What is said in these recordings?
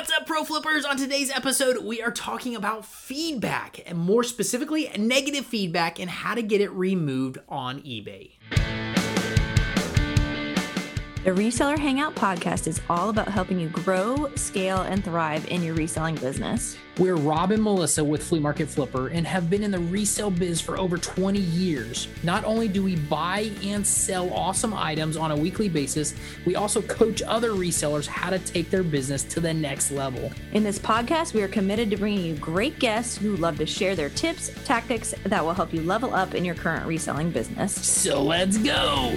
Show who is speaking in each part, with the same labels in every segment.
Speaker 1: What's up, Pro Flippers? On today's episode, we are talking about feedback, and more specifically, negative feedback and how to get it removed on eBay.
Speaker 2: The Reseller Hangout podcast is all about helping you grow, scale, and thrive in your reselling business.
Speaker 1: We're Rob and Melissa with Flea Market Flipper and have been in the resale biz for over 20 years. Not only do we buy and sell awesome items on a weekly basis, we also coach other resellers how to take their business to the next level.
Speaker 2: In this podcast, we are committed to bringing you great guests who love to share their tips, tactics that will help you level up in your current reselling business.
Speaker 1: So let's go!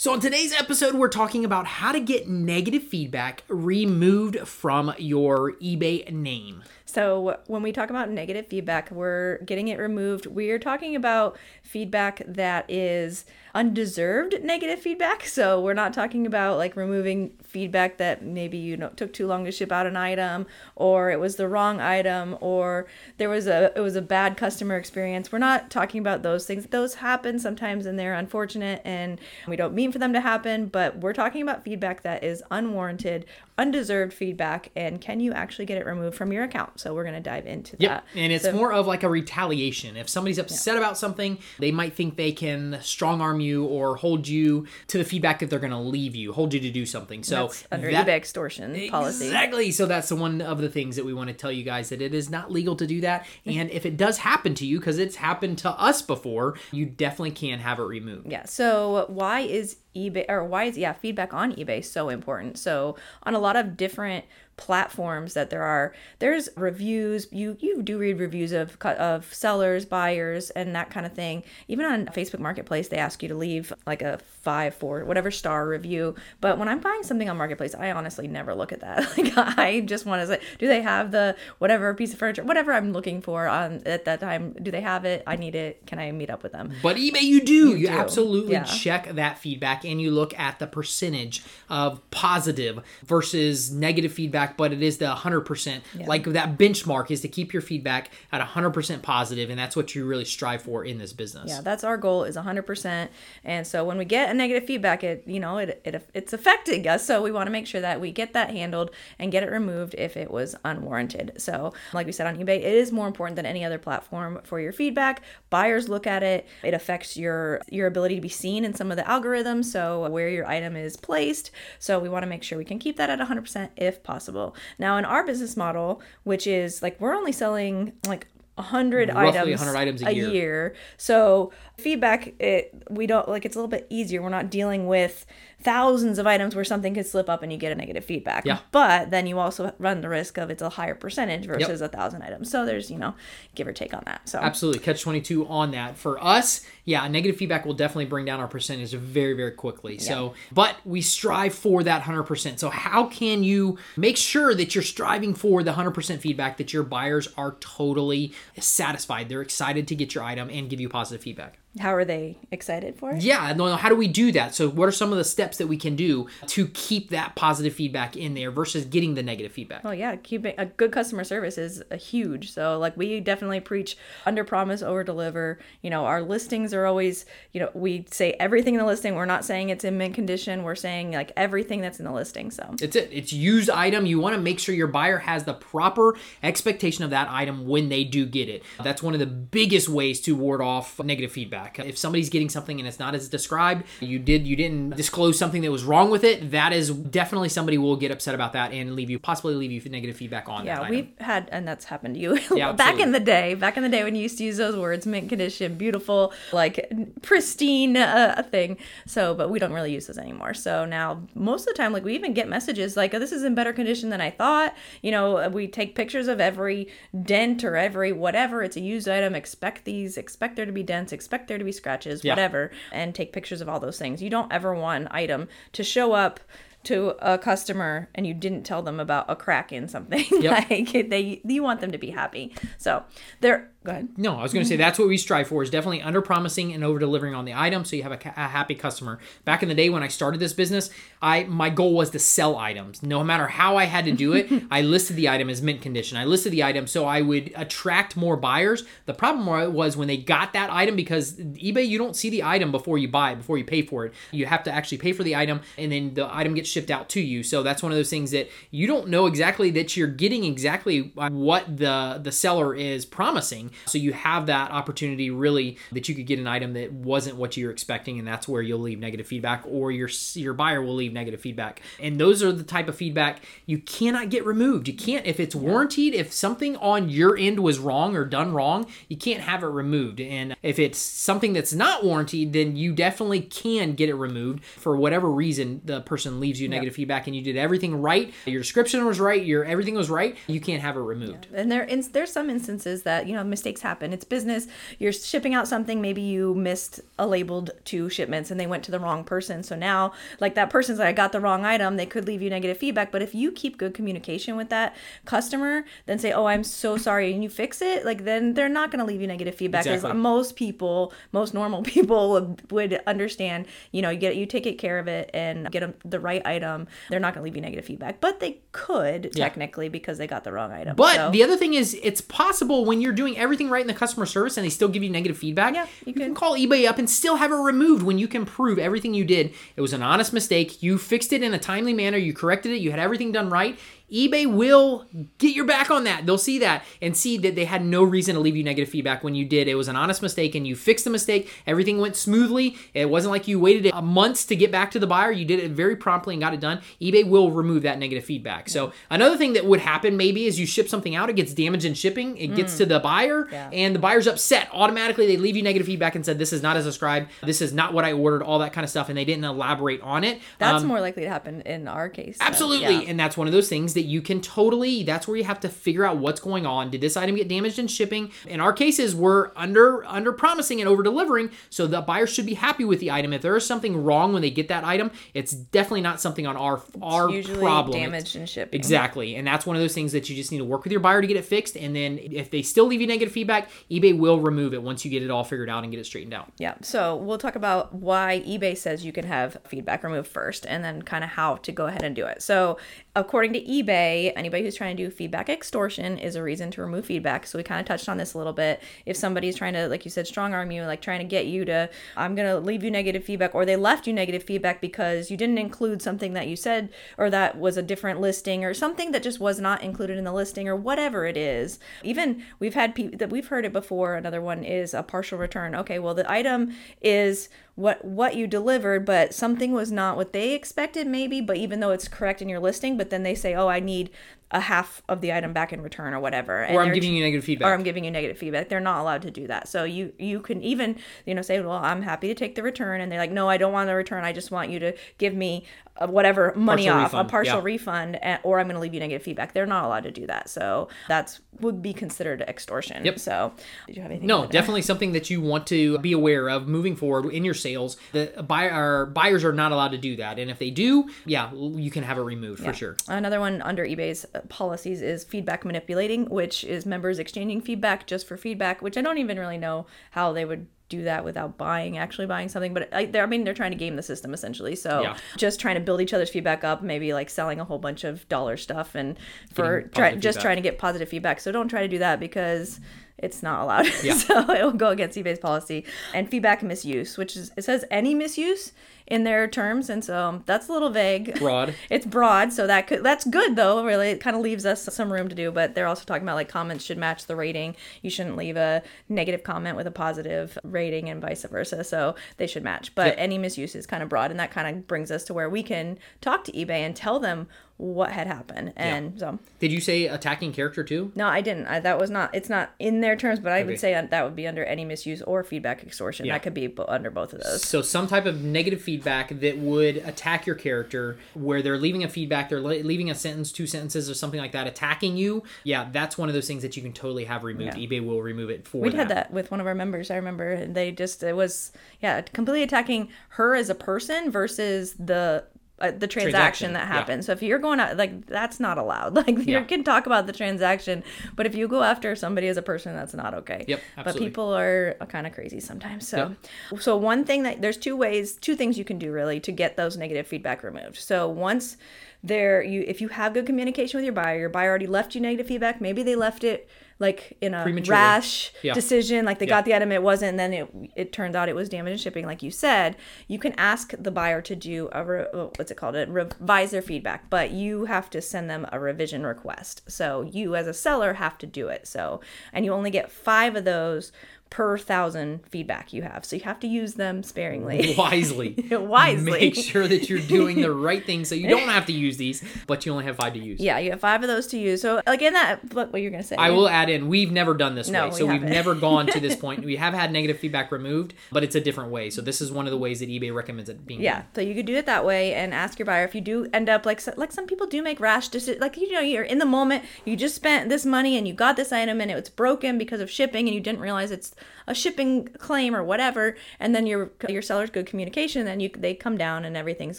Speaker 1: So, on today's episode, we're talking about how to get negative feedback removed from your eBay name.
Speaker 2: So, when we talk about negative feedback, we're getting it removed. We are talking about feedback that is undeserved negative feedback. So, we're not talking about like removing feedback that maybe you know took too long to ship out an item or it was the wrong item or there was a it was a bad customer experience. We're not talking about those things. Those happen sometimes and they're unfortunate and we don't mean for them to happen, but we're talking about feedback that is unwarranted, undeserved feedback and can you actually get it removed from your account? So we're going to dive into
Speaker 1: yep.
Speaker 2: that.
Speaker 1: And it's
Speaker 2: so,
Speaker 1: more of like a retaliation. If somebody's upset yeah. about something, they might think they can strong arm you or hold you to the feedback that they're going to leave you, hold you to do something. So
Speaker 2: that's under that, eBay extortion policy.
Speaker 1: Exactly. So that's one of the things that we want to tell you guys that it is not legal to do that. And if it does happen to you, because it's happened to us before, you definitely can have it removed.
Speaker 2: Yeah. So why is eBay or why is yeah feedback on eBay so important? So on a lot of different platforms that there are. There's reviews. You you do read reviews of of sellers buyers and that kind of thing. Even on facebook marketplace they ask you to leave like a five four whatever star review but when i'm buying something on marketplace i honestly never look at that like i just want to say do they have the whatever piece of furniture whatever i'm looking for on at that time do they have it i need it can i meet up with them
Speaker 1: but ebay you do you, you do. absolutely yeah. check that feedback and you look at the percentage of positive versus negative feedback but it is the 100%. Yeah. Like that benchmark is to keep your feedback at 100% positive, and that's what you really strive for in this business.
Speaker 2: Yeah, that's our goal is 100%. And so when we get negative feedback, it you know it, it it's affecting us. So we want to make sure that we get that handled and get it removed if it was unwarranted. So like we said on eBay, it is more important than any other platform for your feedback. Buyers look at it. It affects your your ability to be seen in some of the algorithms. So where your item is placed. So we want to make sure we can keep that at 100% if possible. Now, in our business model, which is like we're only selling like 100 items,
Speaker 1: 100 items a, a year.
Speaker 2: year. So feedback, it we don't like it's a little bit easier. We're not dealing with thousands of items where something could slip up and you get a negative feedback.
Speaker 1: Yeah.
Speaker 2: But then you also run the risk of it's a higher percentage versus yep. a thousand items. So there's, you know, give or take on that. So
Speaker 1: absolutely catch 22 on that. For us, yeah, negative feedback will definitely bring down our percentage very, very quickly. Yeah. So, but we strive for that 100%. So how can you make sure that you're striving for the 100% feedback that your buyers are totally satisfied? They're excited to get your item and give you positive feedback.
Speaker 2: How are they excited for it?
Speaker 1: Yeah, no, no, how do we do that? So, what are some of the steps that we can do to keep that positive feedback in there versus getting the negative feedback?
Speaker 2: Well, yeah, keeping a good customer service is a huge. So, like, we definitely preach under promise, over deliver. You know, our listings are always, you know, we say everything in the listing. We're not saying it's in mint condition. We're saying like everything that's in the listing. So,
Speaker 1: it's it. It's used item. You want to make sure your buyer has the proper expectation of that item when they do get it. That's one of the biggest ways to ward off negative feedback feedback. If somebody's getting something and it's not as described, you did you didn't disclose something that was wrong with it, that is definitely somebody will get upset about that and leave you possibly leave you negative feedback on
Speaker 2: yeah, we've had and that's happened to you yeah, back in the day. Back in the day when you used to use those words, mint condition, beautiful, like pristine uh, thing. So, but we don't really use those anymore. So now most of the time, like we even get messages like, oh, "This is in better condition than I thought." You know, we take pictures of every dent or every whatever. It's a used item. Expect these. Expect there to be dents. Expect there to be scratches, yeah. whatever, and take pictures of all those things. You don't ever want an item to show up to a customer and you didn't tell them about a crack in something yep. like they you want them to be happy so there Go ahead.
Speaker 1: No, I was going to say that's what we strive for is definitely under promising and over delivering on the item so you have a, a happy customer. Back in the day when I started this business, I my goal was to sell items. No matter how I had to do it, I listed the item as mint condition. I listed the item so I would attract more buyers. The problem was when they got that item because eBay you don't see the item before you buy it, before you pay for it. You have to actually pay for the item and then the item gets shipped out to you. So that's one of those things that you don't know exactly that you're getting exactly uh, what the the seller is promising. So you have that opportunity really that you could get an item that wasn't what you're expecting, and that's where you'll leave negative feedback, or your your buyer will leave negative feedback. And those are the type of feedback you cannot get removed. You can't if it's warranted. If something on your end was wrong or done wrong, you can't have it removed. And if it's something that's not warranted, then you definitely can get it removed for whatever reason the person leaves you negative feedback and you did everything right. Your description was right. Your everything was right. You can't have it removed.
Speaker 2: And there, in, there's some instances that you know mistakes happen. It's business. You're shipping out something. Maybe you missed a labeled two shipments, and they went to the wrong person. So now, like that person's like, I got the wrong item. They could leave you negative feedback. But if you keep good communication with that customer, then say, Oh, I'm so sorry, and you fix it. Like then they're not going to leave you negative feedback.
Speaker 1: Exactly.
Speaker 2: most people, most normal people would, would understand. You know, you get you take it care of it and get 'em the right item. They're not going to leave you negative feedback, but they could
Speaker 1: Yeah.
Speaker 2: technically because they got the wrong item.
Speaker 1: But
Speaker 2: So-
Speaker 1: the other thing is, it's possible when you're doing everything right in the customer service and they still give you negative feedback.
Speaker 2: Yeah, you
Speaker 1: you can- call eBay up and still have it removed when you can prove everything you did. It was an honest mistake. You fixed it in a timely manner. You corrected it. You had everything done right. eBay will get your back on that. They'll see that and see that they had no reason to leave you negative feedback when you did. It was an honest mistake and you fixed the mistake. Everything went smoothly. It wasn't like you waited months to get back to the buyer. You did it very promptly and got it done. eBay will remove that negative feedback. So another thing that would happen maybe is you ship something out, it gets damaged in shipping, it gets to the buyer,
Speaker 2: Mm. Yeah.
Speaker 1: and the buyer's upset. Automatically, they leave you negative feedback and said, "This is not as described. This is not what I ordered." All that kind of stuff, and they didn't elaborate on it.
Speaker 2: That's
Speaker 1: Um,
Speaker 2: more likely to happen in our case. so,
Speaker 1: Absolutely.
Speaker 2: yeah.
Speaker 1: And that's one of those things that you can totally, that's where you have to figure out what's going on. Did this item get damaged in shipping? In our cases, we're under under promising and over delivering. So the buyer should be happy with the item. If there is something wrong when they get that item, it's definitely not something on our our problem.
Speaker 2: Damaged in shipping.
Speaker 1: Exactly. And that's one of those things that you just need to work with your buyer to get it fixed. And then if they still leave you negative feedback, eBay will remove it once you get it all figured out and get it straightened out.
Speaker 2: Yeah. So we'll talk about why eBay says you can have feedback removed first and then kind of how to go ahead and do it. So, according to eBay, anybody who's trying to do feedback extortion is a reason to remove feedback. So, we kind of touched on this a little bit. If somebody's trying to, like you said, strong arm you, like trying to get you to, I'm going to leave you negative feedback, or they left you negative feedback because you didn't include something that you said, or that was a different listing, or something that just was not included in the listing, or whatever it is. Even we've had people that we've heard it before. Another one is a partial return. Okay, well, the item is what what you delivered but something was not what they expected maybe but even though it's correct in your listing but then they say oh i need a half of the item back in return or whatever and
Speaker 1: Or I'm giving you negative feedback.
Speaker 2: or i'm giving you negative feedback they're not allowed to do that so you you can even you know say well i'm happy to take the return and they're like no i don't want the return i just want you to give me uh, whatever money
Speaker 1: Partial
Speaker 2: off
Speaker 1: refund,
Speaker 2: a partial
Speaker 1: yeah.
Speaker 2: refund and, or i'm going to leave you negative feedback they're not allowed to do that so that's would be considered extortion
Speaker 1: Yep.
Speaker 2: so did you have anything
Speaker 1: No,
Speaker 2: to add there?
Speaker 1: definitely something that you want to be aware of moving forward in your sales. The buyer buyers are not allowed to do that, and if they do, yeah, you can have it removed for sure.
Speaker 2: Another one under eBay's uh, policies is feedback manipulating, which is members exchanging feedback just for feedback, which I don't even really know how they would do that without buying actually buying something but I, they're, I mean they're trying to game the system essentially. So
Speaker 1: Yeah.
Speaker 2: just trying to build each other's feedback up maybe like selling a whole bunch of dollar stuff and for try, just trying to get positive feedback. So don't try to do that because it's not allowed.
Speaker 1: Yeah.
Speaker 2: so it will go against eBay's policy. And feedback misuse which is it says any misuse in their terms and so um, that's a little vague
Speaker 1: Broad.
Speaker 2: it's broad so that could that's good though really it kind of leaves us some room to do but they're also talking about like comments should match the rating you shouldn't leave a negative comment with a positive rating and vice versa so they should match but
Speaker 1: Yep.
Speaker 2: any misuse is kind of broad and that kind of brings us to where we can talk to ebay and tell them what had happened and so
Speaker 1: Did you say attacking character too?
Speaker 2: no i didn't I, that was not it's not in their terms but i
Speaker 1: Okay.
Speaker 2: would say uh, that would be under any misuse or feedback extortion
Speaker 1: Yeah.
Speaker 2: that could be under both of those
Speaker 1: So some type of negative feedback that would attack your character, where they're leaving a feedback, they're le- leaving a sentence, two sentences, or something like that, attacking you. Yeah, that's one of those things that you can totally have removed.
Speaker 2: Yeah.
Speaker 1: eBay will remove it for
Speaker 2: We'd
Speaker 1: that.
Speaker 2: had that with one of our members. I remember and they just it was yeah completely attacking her as a person versus the uh, the transaction,
Speaker 1: Transaction,
Speaker 2: that
Speaker 1: yeah.
Speaker 2: happened. So if you're going out, like that's not allowed. Like you
Speaker 1: Yeah.
Speaker 2: can talk about the transaction, but if you go after somebody as a person, that's not okay.
Speaker 1: Yep, Absolutely.
Speaker 2: But people are kind of crazy sometimes. So, so one thing that there's two ways, two things you can do really to get those negative feedback removed. So once there, you if you have good communication with your buyer, your buyer already left you negative feedback. Maybe they left it like in a rash
Speaker 1: Yeah.
Speaker 2: decision, like they
Speaker 1: Yeah.
Speaker 2: got the item, it wasn't, and then it it turned out it was damage in shipping, like you said. You can ask the buyer to do a re, uh, what's it called, a revise their feedback, but you have to send them a revision request. So you as a seller have to do it. So and you only get five of those per thousand feedback you have. So you have to use them sparingly.
Speaker 1: wisely.
Speaker 2: Wisely.
Speaker 1: Make sure that you're doing the right thing so you don't have to use these, but you only have five to use.
Speaker 2: Yeah, you have five of those to use. So again, that what, what you're gonna say?
Speaker 1: I will add in, we've never done this
Speaker 2: No,
Speaker 1: way.
Speaker 2: we
Speaker 1: So we've never gone to this point. We have had negative feedback removed, but it's a different way. So this is one of the ways that eBay recommends it being
Speaker 2: Yeah,
Speaker 1: done.
Speaker 2: so you could do it that way and ask your buyer if you do end up like like some people do make rash decisions. Like you know, you're in the moment, you just spent this money and you got this item and it was broken because of shipping and you didn't realize it's a shipping claim or whatever. And then your your seller's good communication, then you they come down and everything's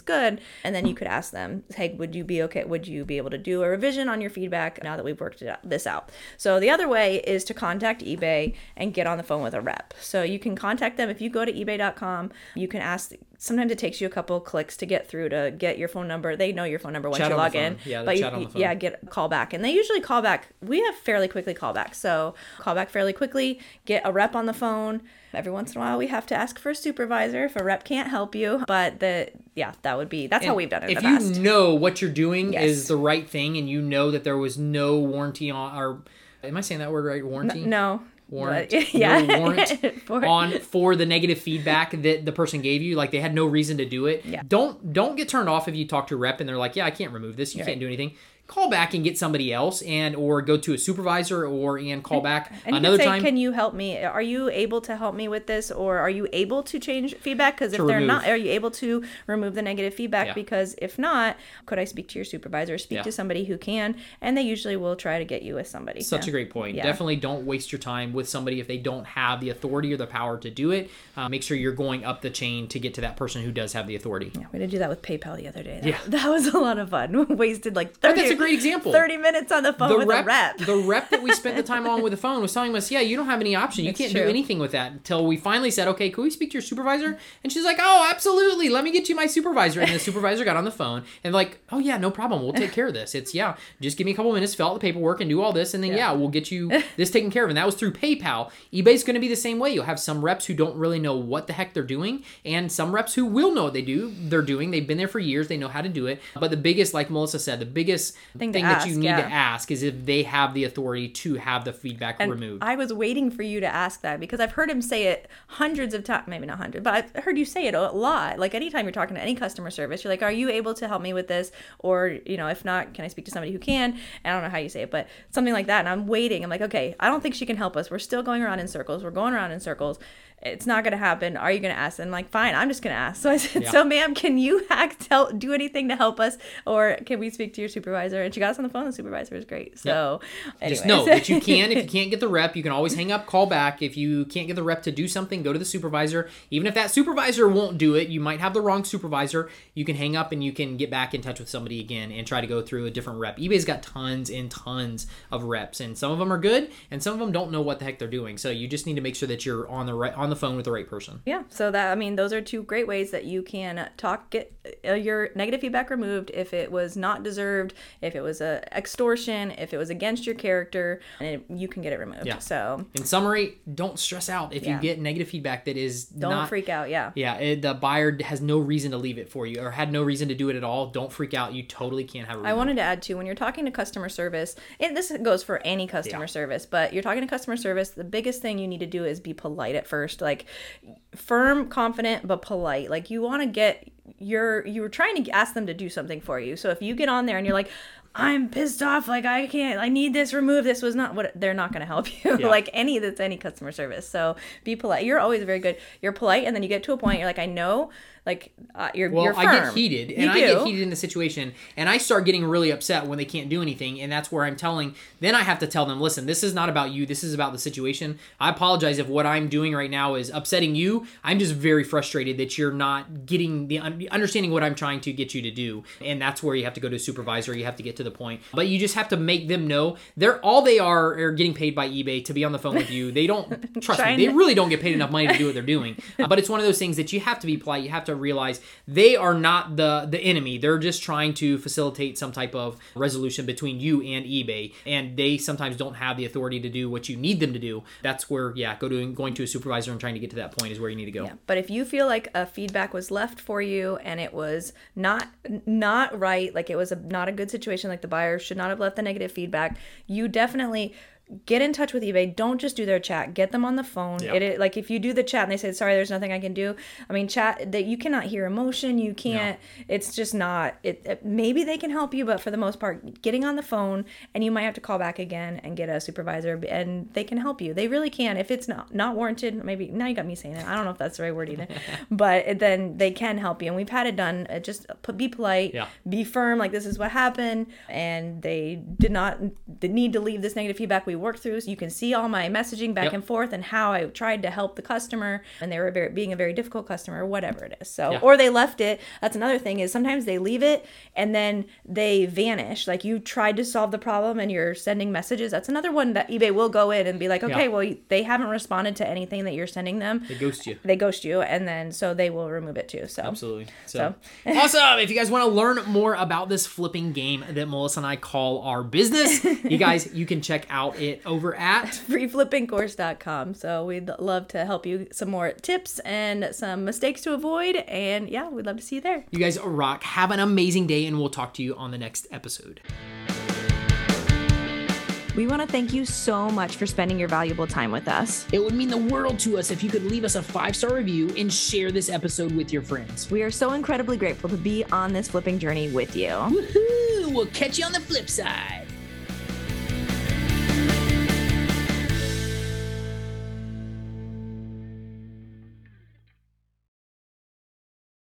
Speaker 2: good. And then you could ask them, hey, would you be okay? Would you be able to do a revision on your feedback now that we've worked out, this out? So the other way is to contact eBay and get on the phone with a rep. So you can contact them if you go to ebay.com. You can ask. Sometimes it takes you a couple clicks to get through to get your phone number. They know your phone number once
Speaker 1: Chat
Speaker 2: you log in.
Speaker 1: Yeah,
Speaker 2: but you,
Speaker 1: chat on the phone.
Speaker 2: yeah, get a call back. And they usually call back. We have fairly quickly call back. So call back fairly quickly, get a rep on the phone. Every once in a while we have to ask for a supervisor if a rep can't help you. But the yeah, that would be that's how we've done it
Speaker 1: If you
Speaker 2: past.
Speaker 1: know what you're doing
Speaker 2: Yes.
Speaker 1: is the right thing and you know that there was no warranty on or am I saying that word right? Warranty?
Speaker 2: no.
Speaker 1: Warrant,
Speaker 2: but- yeah.
Speaker 1: no warrant
Speaker 2: For-
Speaker 1: on for the negative feedback that the person gave you. Like they had no reason to do it.
Speaker 2: Yeah.
Speaker 1: Don't don't get turned off if you talk to a rep and they're like, yeah, I can't remove this. You
Speaker 2: You're
Speaker 1: can't do anything. Call back and get somebody else, and or go to a supervisor, or and call back
Speaker 2: And you
Speaker 1: another
Speaker 2: can say,
Speaker 1: time.
Speaker 2: "Can you help me? Are you able to help me with this, or are you able to change feedback? Because if they're
Speaker 1: remove.
Speaker 2: not, are you able to remove the negative feedback?
Speaker 1: Yeah.
Speaker 2: Because if not, could I speak to your supervisor? Speak
Speaker 1: Yeah.
Speaker 2: to somebody who can, and they usually will try to get you with somebody.
Speaker 1: Such
Speaker 2: Yeah.
Speaker 1: a great point. Definitely don't waste your time with somebody if they don't have the authority or the power to do it. Uh, make sure you're going up the chain to get to that person who does have the authority.
Speaker 2: Yeah, we did do that with PayPal the other day. That,
Speaker 1: Yeah.
Speaker 2: that was a lot of fun. Wasted like 30,
Speaker 1: But that's a great example.
Speaker 2: 30 minutes on the phone
Speaker 1: the
Speaker 2: with
Speaker 1: rep,
Speaker 2: a rep.
Speaker 1: the rep that we spent the time on with the phone was telling us, yeah, you don't have any option. You
Speaker 2: That's
Speaker 1: can't
Speaker 2: true.
Speaker 1: do anything with that until we finally said, okay, can we speak to your supervisor? And she's like, oh, absolutely. Let me get you my supervisor. And the supervisor got on the phone and like, oh yeah, no problem. We'll take care of this. It's yeah, just give me a couple minutes, fill out the paperwork, and do all this, and then yeah, we'll get you this taken care of. And that was through PayPal. eBay's going to be the same way. You'll have some reps who don't really know what the heck they're doing, and some reps who will know what they do. They're doing. They've been there for years. They know how to do it. But the biggest, like Melissa said, the biggest
Speaker 2: Thing
Speaker 1: thing,
Speaker 2: to
Speaker 1: that you need
Speaker 2: yeah.
Speaker 1: to ask is if they have the authority to have the feedback
Speaker 2: And
Speaker 1: removed.
Speaker 2: I was waiting for you to ask that because I've heard him say it hundreds of times, maybe not hundred, but I've heard you say it a lot. Like anytime you're talking to any customer service, you're like, "Are you able to help me with this?" Or you know, if not, can I speak to somebody who can? And I don't know how you say it, but something like that. And I'm waiting. I'm like, okay, I don't think she can help us. We're still going around in circles. We're going around in circles. It's not going to happen. Are you going to ask? And I'm like, fine, I'm just going to ask. So I said,
Speaker 1: Yeah.
Speaker 2: so ma'am, can you act, tell, do anything to help us, or can we speak to your supervisor? And she got us on the phone. The supervisor was great. So
Speaker 1: Just
Speaker 2: anyways.
Speaker 1: know that you can. If you can't get the rep, you can always hang up, call back. If you can't get the rep to do something, go to the supervisor. Even if that supervisor won't do it, you might have the wrong supervisor. You can hang up and you can get back in touch with somebody again and try to go through a different rep. eBay's got tons and tons of reps, and some of them are good, and some of them don't know what the heck they're doing. So you just need to make sure that you're on the right on the phone with the right person.
Speaker 2: Yeah, so that I mean, those are two great ways that you can talk get uh, your negative feedback removed if it was not deserved, if it was a extortion, if it was against your character, and it, you can get it removed.
Speaker 1: Yeah.
Speaker 2: So
Speaker 1: In summary, don't stress out if
Speaker 2: Yeah.
Speaker 1: you get negative feedback that is
Speaker 2: don't
Speaker 1: not
Speaker 2: freak out. Yeah.
Speaker 1: Yeah, it, the buyer has no reason to leave it for you or had no reason to do it at all. Don't freak out. You totally can't have.
Speaker 2: I wanted to add too when you're talking to customer service, and this goes for any customer
Speaker 1: Yeah.
Speaker 2: service, but you're talking to customer service, the biggest thing you need to do is be polite at first. Like firm, confident, but polite. Like you want to get you're you're trying to ask them to do something for you. So if you get on there and you're like, I'm pissed off. Like I can't. I need this removed. This was not what they're not going to help you.
Speaker 1: Yeah.
Speaker 2: like any that's any customer service. So be polite. You're always very good. You're polite, and then you get to a point. You're like, I know. Like uh, you're
Speaker 1: Well,
Speaker 2: you're
Speaker 1: I get heated,
Speaker 2: You
Speaker 1: and I get heated in the situation, and I start getting really upset when they can't do anything, and that's where I'm telling. Then I have to tell them, listen, this is not about you. This is about the situation. I apologize if what I'm doing right now is upsetting you. I'm just very frustrated that you're not getting the understanding what I'm trying to get you to do, and that's where you have to go to a supervisor. You have to get to the point, but you just have to make them know they're all they are are getting paid by eBay to be on the phone with you. They don't trust me. They really don't get paid enough money to do what they're doing. Uh, but it's one of those things that you have to be polite. You have to realize they are not the the enemy. They're just trying to facilitate some type of resolution between you and eBay, and they sometimes don't have the authority to do what you need them to do. That's where yeah, go to going to a supervisor and trying to get to that point is where you need to go.
Speaker 2: Yeah, but if you feel like a feedback was left for you and it was not not right, like it was a, not a good situation, like the buyer should not have left the negative feedback, you definitely get in touch with eBay. Don't just do their chat. Get them on the phone. It, it like if you do the chat and they say sorry, there's nothing I can do. I mean, chat that you cannot hear emotion. You can't. It's just not. It, it maybe they can help you, but for the most part, getting on the phone and you might have to call back again and get a supervisor, and they can help you. They really can. If it's not not warranted, maybe now you got me saying it. I don't know if that's the right word either, but then they can help you. And we've had it done. Uh, Just p- be polite,
Speaker 1: Yeah.
Speaker 2: be firm. Like this is what happened, and they did not need to leave this negative feedback. We worked through, so you can see all my messaging back
Speaker 1: Yep.
Speaker 2: and forth and how I tried to help the customer, and they were very, being a very difficult customer, or whatever it is. So,
Speaker 1: Yeah.
Speaker 2: or they left it. That's another thing is sometimes they leave it and then they vanish. Like you tried to solve the problem and you're sending messages. That's another one that eBay will go in and be like, okay,
Speaker 1: Yeah.
Speaker 2: well they haven't responded to anything that you're sending them.
Speaker 1: They ghost you.
Speaker 2: They ghost you, and then so they will remove it too. So
Speaker 1: Absolutely. So,
Speaker 2: So-
Speaker 1: awesome. If you guys want to learn more about this flipping game that Melissa and I call our business, you guys, you can check out it over at
Speaker 2: freeflippingcourse.com. So we'd love to help you some more tips and some mistakes to avoid. And yeah, we'd love to see you there.
Speaker 1: You guys rock. Have an amazing day, and we'll talk to you on the next episode.
Speaker 3: We want to thank you so much for spending your valuable time with us.
Speaker 1: It would mean the world to us if you could leave us a five star review and share this episode with your friends.
Speaker 3: We are so incredibly grateful to be on this flipping journey with you.
Speaker 1: Woohoo! We'll catch you on the flip side.